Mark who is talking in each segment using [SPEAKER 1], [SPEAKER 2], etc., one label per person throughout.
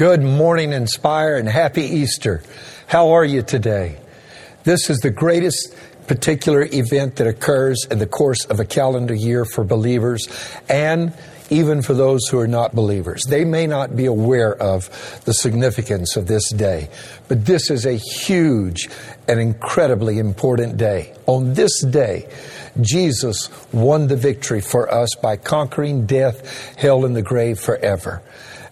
[SPEAKER 1] Good morning, Inspire, and happy Easter. How are you today? This is the greatest particular event that occurs in the course of a calendar year for believers and even for those who are not believers. They may not be aware of the significance of this day, but this is a huge and incredibly important day. On this day, Jesus won the victory for us by conquering death, hell, and the grave forever.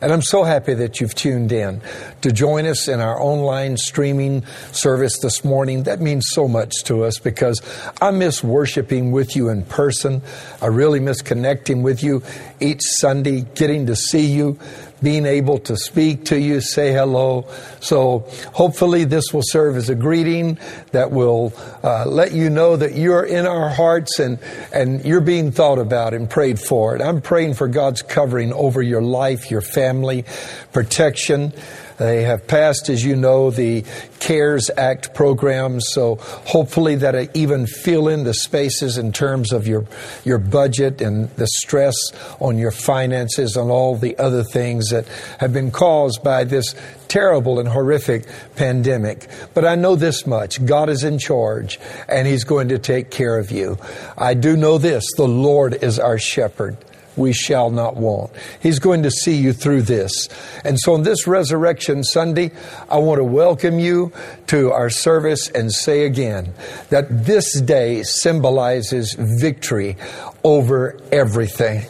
[SPEAKER 1] And I'm so happy that you've tuned in to join us in our online streaming service this morning. That means so much to us because I miss worshiping with you in person. I really miss connecting with you each Sunday, getting to see you being able to speak to you, say hello. So hopefully this will serve as a greeting that will uh, let you know that you're in our hearts and, and you're being thought about and prayed for. And I'm praying for God's covering over your life, your family, protection. They have passed, as you know, the CARES Act program, so hopefully that even fill in the spaces in terms of your, your budget and the stress on your finances and all the other things that have been caused by this terrible and horrific pandemic. But I know this much God is in charge and He's going to take care of you. I do know this the Lord is our shepherd we shall not want. He's going to see you through this. And so on this Resurrection Sunday, I want to welcome you to our service and say again that this day symbolizes victory over everything.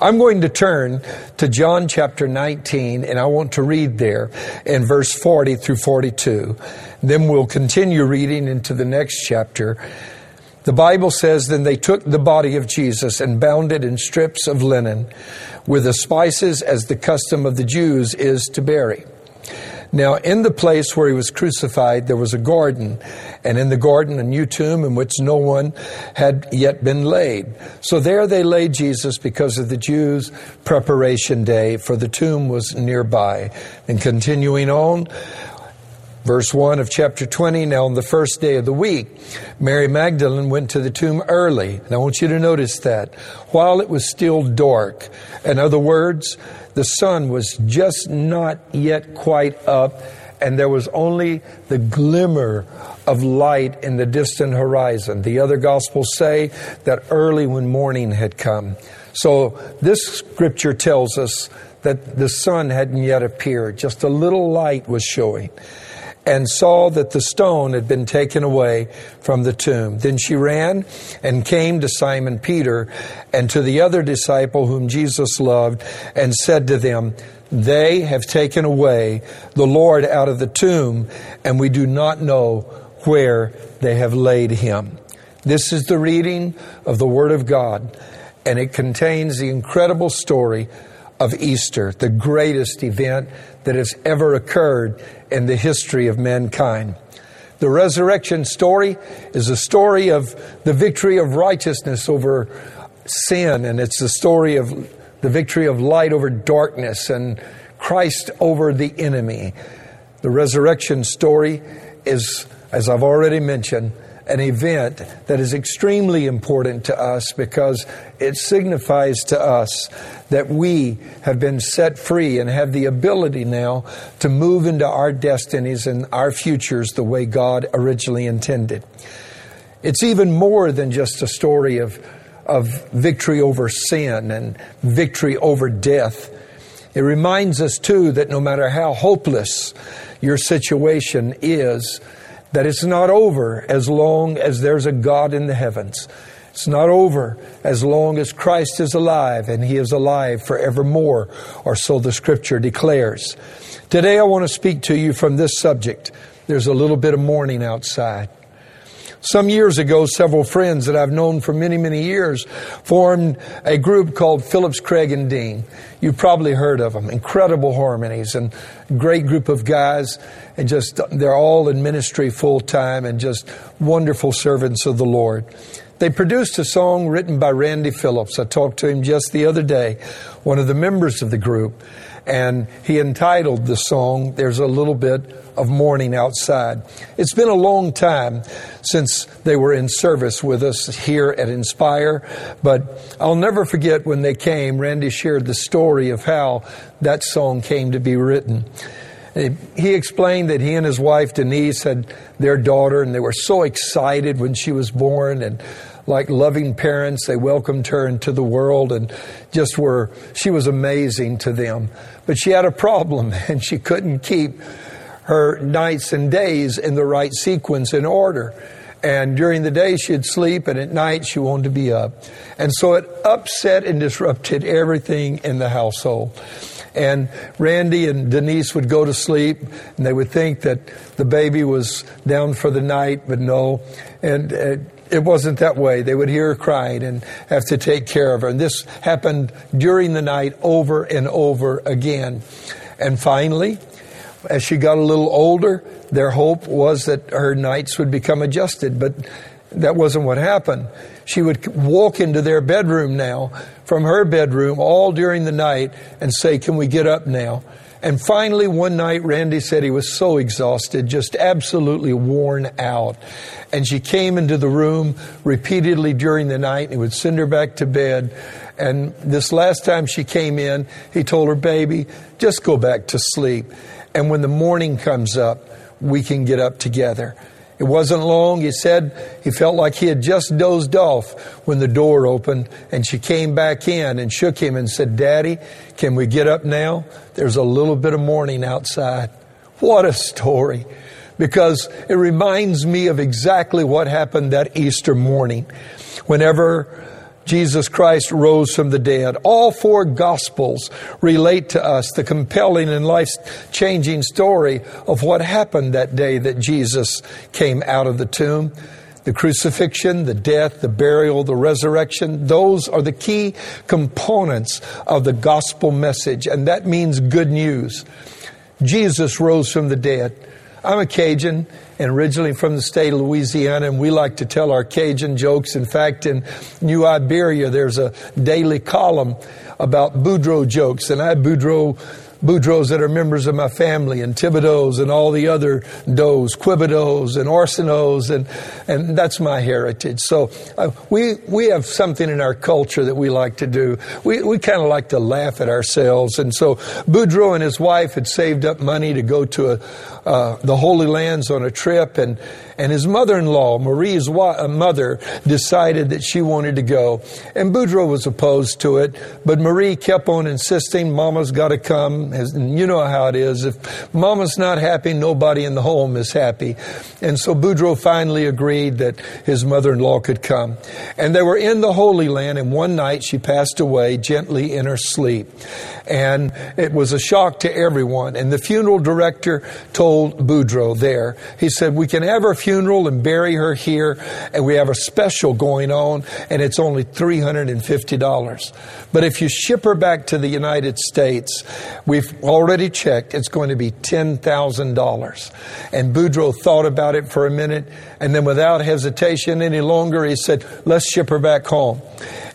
[SPEAKER 1] I'm going to turn to John chapter 19 and I want to read there in verse 40 through 42. Then we'll continue reading into the next chapter the Bible says, Then they took the body of Jesus and bound it in strips of linen with the spices as the custom of the Jews is to bury. Now, in the place where he was crucified, there was a garden, and in the garden, a new tomb in which no one had yet been laid. So there they laid Jesus because of the Jews' preparation day, for the tomb was nearby. And continuing on, Verse 1 of chapter 20, now on the first day of the week, Mary Magdalene went to the tomb early. And I want you to notice that. While it was still dark. In other words, the sun was just not yet quite up, and there was only the glimmer of light in the distant horizon. The other gospels say that early when morning had come. So this scripture tells us that the sun hadn't yet appeared, just a little light was showing and saw that the stone had been taken away from the tomb. Then she ran and came to Simon Peter and to the other disciple whom Jesus loved and said to them, They have taken away the Lord out of the tomb, and we do not know where they have laid him. This is the reading of the Word of God, and it contains the incredible story of Easter, the greatest event that has ever occurred in the history of mankind. The resurrection story is a story of the victory of righteousness over sin, and it's the story of the victory of light over darkness and Christ over the enemy. The resurrection story is, as I've already mentioned, an event that is extremely important to us because it signifies to us that we have been set free and have the ability now to move into our destinies and our futures the way God originally intended. It's even more than just a story of, of victory over sin and victory over death. It reminds us, too, that no matter how hopeless your situation is, that it's not over as long as there's a God in the heavens. It's not over as long as Christ is alive, and He is alive forevermore, or so the scripture declares. Today I want to speak to you from this subject. There's a little bit of morning outside. Some years ago, several friends that I've known for many, many years formed a group called Phillips, Craig, and Dean. You've probably heard of them. Incredible harmonies and great group of guys. And just, they're all in ministry full time and just wonderful servants of the Lord. They produced a song written by Randy Phillips. I talked to him just the other day, one of the members of the group. And he entitled the song, There's a Little Bit of Morning Outside. It's been a long time since they were in service with us here at Inspire, but I'll never forget when they came. Randy shared the story of how that song came to be written. He explained that he and his wife Denise had their daughter, and they were so excited when she was born, and like loving parents, they welcomed her into the world and just were, she was amazing to them. But she had a problem and she couldn't keep her nights and days in the right sequence and order. And during the day she'd sleep and at night she wanted to be up. And so it upset and disrupted everything in the household. And Randy and Denise would go to sleep and they would think that the baby was down for the night, but no. And uh, it wasn't that way. They would hear her crying and have to take care of her. And this happened during the night over and over again. And finally, as she got a little older, their hope was that her nights would become adjusted, but that wasn't what happened. She would walk into their bedroom now from her bedroom all during the night and say, Can we get up now? And finally, one night, Randy said he was so exhausted, just absolutely worn out. And she came into the room repeatedly during the night and he would send her back to bed. And this last time she came in, he told her, Baby, just go back to sleep. And when the morning comes up, we can get up together. It wasn't long. He said he felt like he had just dozed off when the door opened and she came back in and shook him and said, Daddy, can we get up now? There's a little bit of morning outside. What a story. Because it reminds me of exactly what happened that Easter morning. Whenever Jesus Christ rose from the dead. All four Gospels relate to us the compelling and life changing story of what happened that day that Jesus came out of the tomb. The crucifixion, the death, the burial, the resurrection, those are the key components of the gospel message, and that means good news. Jesus rose from the dead. I'm a Cajun and originally from the state of Louisiana, and we like to tell our Cajun jokes. In fact, in New Iberia, there's a daily column about Boudreaux jokes, and I Boudreaux Boudreaux that are members of my family, and Thibodeaux and all the other Does, Quibideaux and Orsinos, and, and that's my heritage. So uh, we, we have something in our culture that we like to do. We, we kind of like to laugh at ourselves. And so Boudreaux and his wife had saved up money to go to a, uh, the Holy Lands on a trip, and, and his mother-in-law, Marie's uh, mother, decided that she wanted to go. And Boudreaux was opposed to it, but Marie kept on insisting, Mama's got to come. And you know how it is. If Mama's not happy, nobody in the home is happy. And so Boudreaux finally agreed that his mother-in-law could come. And they were in the Holy Land, and one night she passed away gently in her sleep. And it was a shock to everyone. And the funeral director told Boudreaux there, he said, we can have her funeral and bury her here, and we have a special going on, and it's only $350. But if you ship her back to the United States, we've already checked, it's going to be $10,000. And Boudreaux thought about it for a minute, and then without hesitation any longer, he said, let's ship her back home.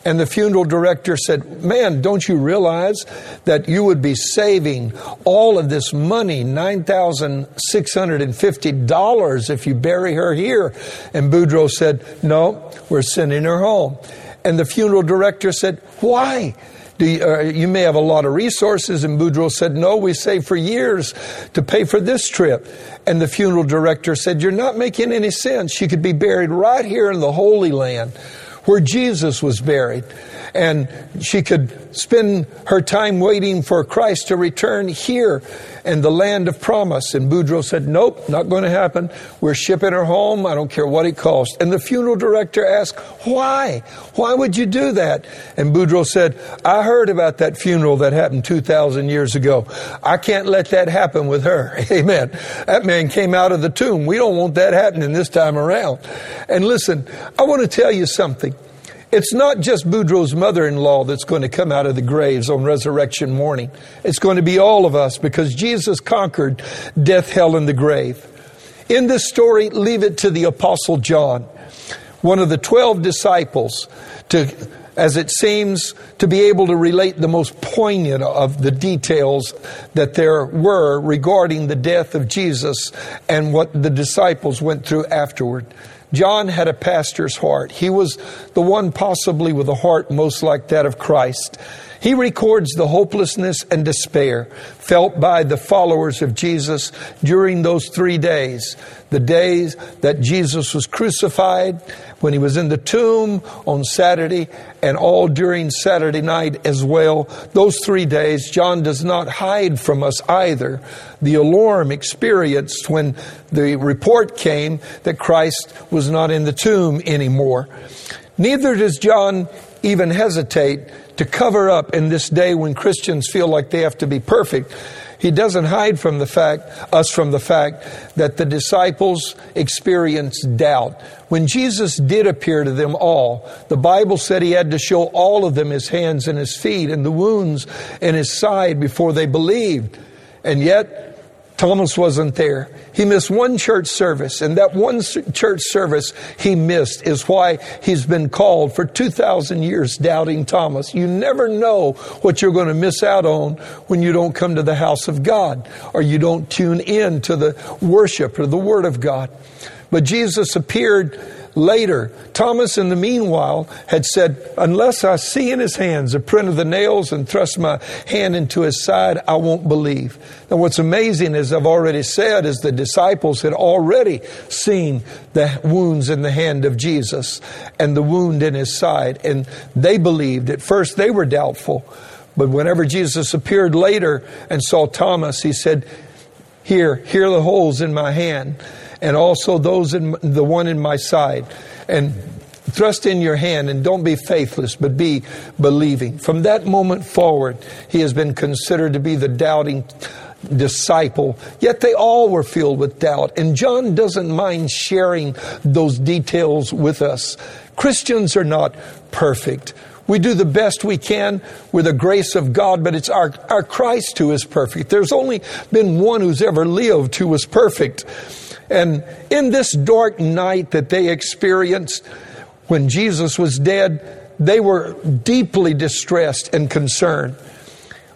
[SPEAKER 1] And the funeral director said, Man, don't you realize that you would be saving all of this money, $9,650, if you bury her here? And Boudreaux said, No, we're sending her home. And the funeral director said, Why? You, uh, you, may have a lot of resources. And Boudreaux said, No, we saved for years to pay for this trip. And the funeral director said, You're not making any sense. She could be buried right here in the Holy Land where Jesus was buried. And she could spend her time waiting for Christ to return here in the land of promise. And Boudreaux said, Nope, not going to happen. We're shipping her home. I don't care what it costs. And the funeral director asked, Why? Why would you do that? And Boudreaux said, I heard about that funeral that happened 2,000 years ago. I can't let that happen with her. Amen. That man came out of the tomb. We don't want that happening this time around. And listen, I want to tell you something. It's not just Boudreaux's mother in law that's going to come out of the graves on resurrection morning. It's going to be all of us because Jesus conquered death, hell, and the grave. In this story, leave it to the Apostle John, one of the 12 disciples, to as it seems to be able to relate the most poignant of the details that there were regarding the death of Jesus and what the disciples went through afterward. John had a pastor's heart. He was the one possibly with a heart most like that of Christ. He records the hopelessness and despair felt by the followers of Jesus during those three days. The days that Jesus was crucified, when he was in the tomb on Saturday, and all during Saturday night as well. Those three days, John does not hide from us either the alarm experienced when the report came that Christ was not in the tomb anymore. Neither does John even hesitate to cover up in this day when Christians feel like they have to be perfect. He doesn't hide from the fact, us from the fact that the disciples experienced doubt. When Jesus did appear to them all, the Bible said he had to show all of them his hands and his feet and the wounds in his side before they believed. And yet, Thomas wasn't there. He missed one church service, and that one church service he missed is why he's been called for 2,000 years doubting Thomas. You never know what you're going to miss out on when you don't come to the house of God or you don't tune in to the worship or the Word of God. But Jesus appeared later. Thomas, in the meanwhile, had said, Unless I see in his hands the print of the nails and thrust my hand into his side, I won't believe. Now, what's amazing, as I've already said, is the disciples had already seen the wounds in the hand of Jesus and the wound in his side, and they believed. At first, they were doubtful. But whenever Jesus appeared later and saw Thomas, he said, Here, here are the holes in my hand and also those in the one in my side. And thrust in your hand and don't be faithless, but be believing. From that moment forward, he has been considered to be the doubting disciple, yet they all were filled with doubt. And John doesn't mind sharing those details with us. Christians are not perfect. We do the best we can with the grace of God, but it's our, our Christ who is perfect. There's only been one who's ever lived who was perfect. And in this dark night that they experienced when Jesus was dead, they were deeply distressed and concerned.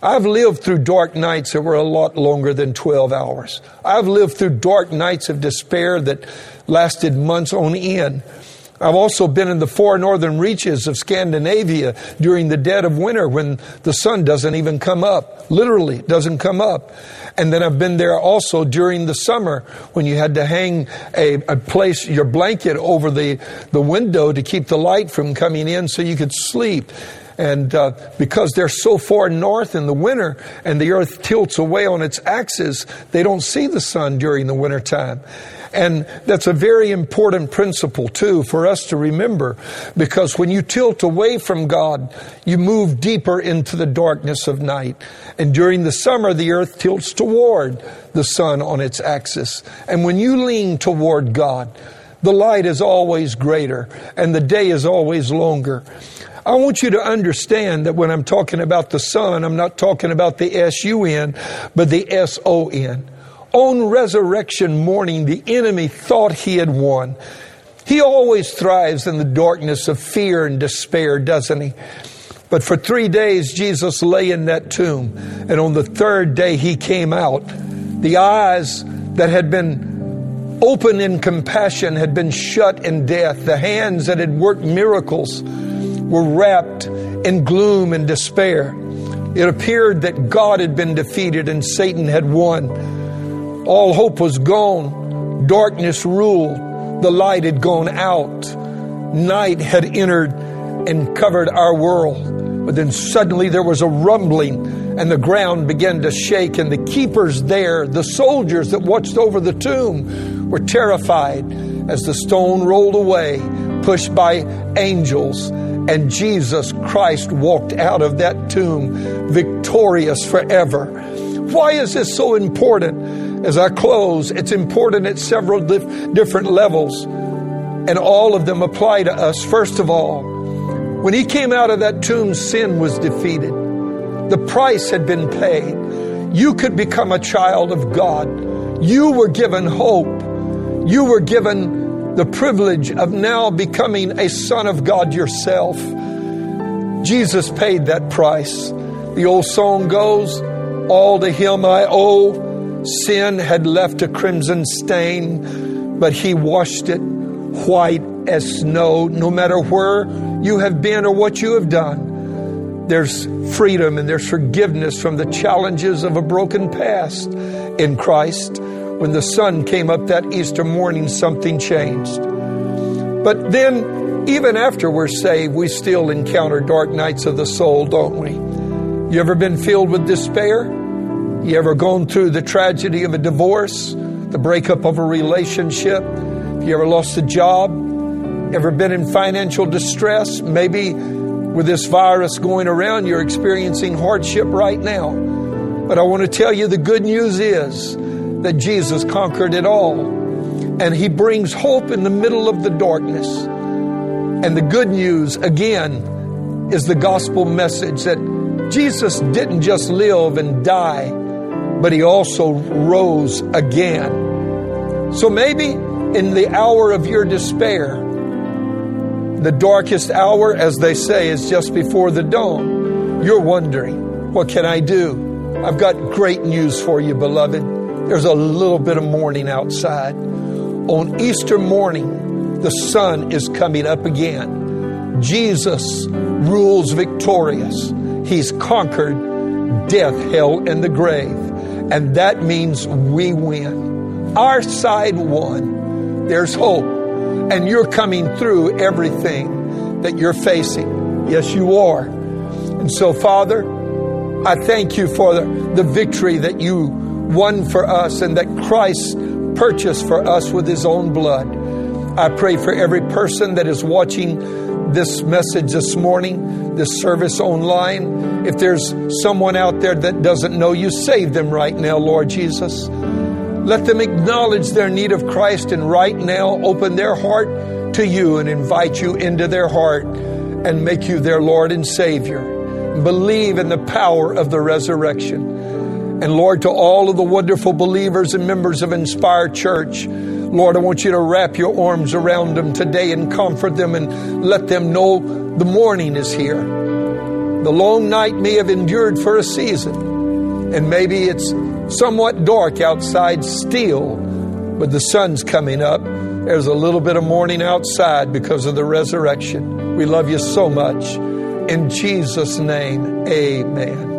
[SPEAKER 1] I've lived through dark nights that were a lot longer than 12 hours. I've lived through dark nights of despair that lasted months on end. I've also been in the far northern reaches of Scandinavia during the dead of winter when the sun doesn't even come up. Literally, doesn't come up. And then I've been there also during the summer when you had to hang a, a place, your blanket over the, the window to keep the light from coming in so you could sleep. And uh, because they're so far north in the winter and the earth tilts away on its axis, they don't see the sun during the wintertime. And that's a very important principle, too, for us to remember, because when you tilt away from God, you move deeper into the darkness of night. And during the summer, the earth tilts toward the sun on its axis. And when you lean toward God, the light is always greater and the day is always longer. I want you to understand that when I'm talking about the sun, I'm not talking about the S U N, but the S O N. On resurrection morning, the enemy thought he had won. He always thrives in the darkness of fear and despair, doesn't he? But for three days, Jesus lay in that tomb. And on the third day, he came out. The eyes that had been open in compassion had been shut in death. The hands that had worked miracles were wrapped in gloom and despair. It appeared that God had been defeated and Satan had won. All hope was gone. Darkness ruled. The light had gone out. Night had entered and covered our world. But then suddenly there was a rumbling and the ground began to shake and the keepers there, the soldiers that watched over the tomb, were terrified as the stone rolled away, pushed by angels and Jesus Christ walked out of that tomb victorious forever. Why is this so important? As I close, it's important at several dif- different levels, and all of them apply to us. First of all, when he came out of that tomb, sin was defeated. The price had been paid. You could become a child of God. You were given hope. You were given the privilege of now becoming a son of God yourself. Jesus paid that price. The old song goes, All to him I owe. Sin had left a crimson stain, but he washed it white as snow. No matter where you have been or what you have done, there's freedom and there's forgiveness from the challenges of a broken past in Christ. When the sun came up that Easter morning, something changed. But then, even after we're saved, we still encounter dark nights of the soul, don't we? You ever been filled with despair? You ever gone through the tragedy of a divorce, the breakup of a relationship? You ever lost a job? Ever been in financial distress? Maybe with this virus going around, you're experiencing hardship right now. But I want to tell you the good news is that Jesus conquered it all. And he brings hope in the middle of the darkness. And the good news, again, is the gospel message that Jesus didn't just live and die, but he also rose again. So maybe in the hour of your despair, the darkest hour, as they say, is just before the dawn. You're wondering, what can I do? I've got great news for you, beloved. There's a little bit of morning outside. On Easter morning, the sun is coming up again. Jesus rules victorious. He's conquered death, hell, and the grave. And that means we win. Our side won. There's hope. And you're coming through everything that you're facing. Yes, you are. And so, Father, I thank you for the, the victory that you won for us and that Christ purchased for us with his own blood. I pray for every person that is watching this message this morning, this service online. If there's someone out there that doesn't know you, save them right now, Lord Jesus. Let them acknowledge their need of Christ and right now open their heart to you and invite you into their heart and make you their Lord and Savior. Believe in the power of the resurrection. And Lord, to all of the wonderful believers and members of Inspired Church, Lord, I want you to wrap your arms around them today and comfort them and let them know the morning is here. The long night may have endured for a season, and maybe it's somewhat dark outside still, but the sun's coming up. There's a little bit of morning outside because of the resurrection. We love you so much. In Jesus' name, amen.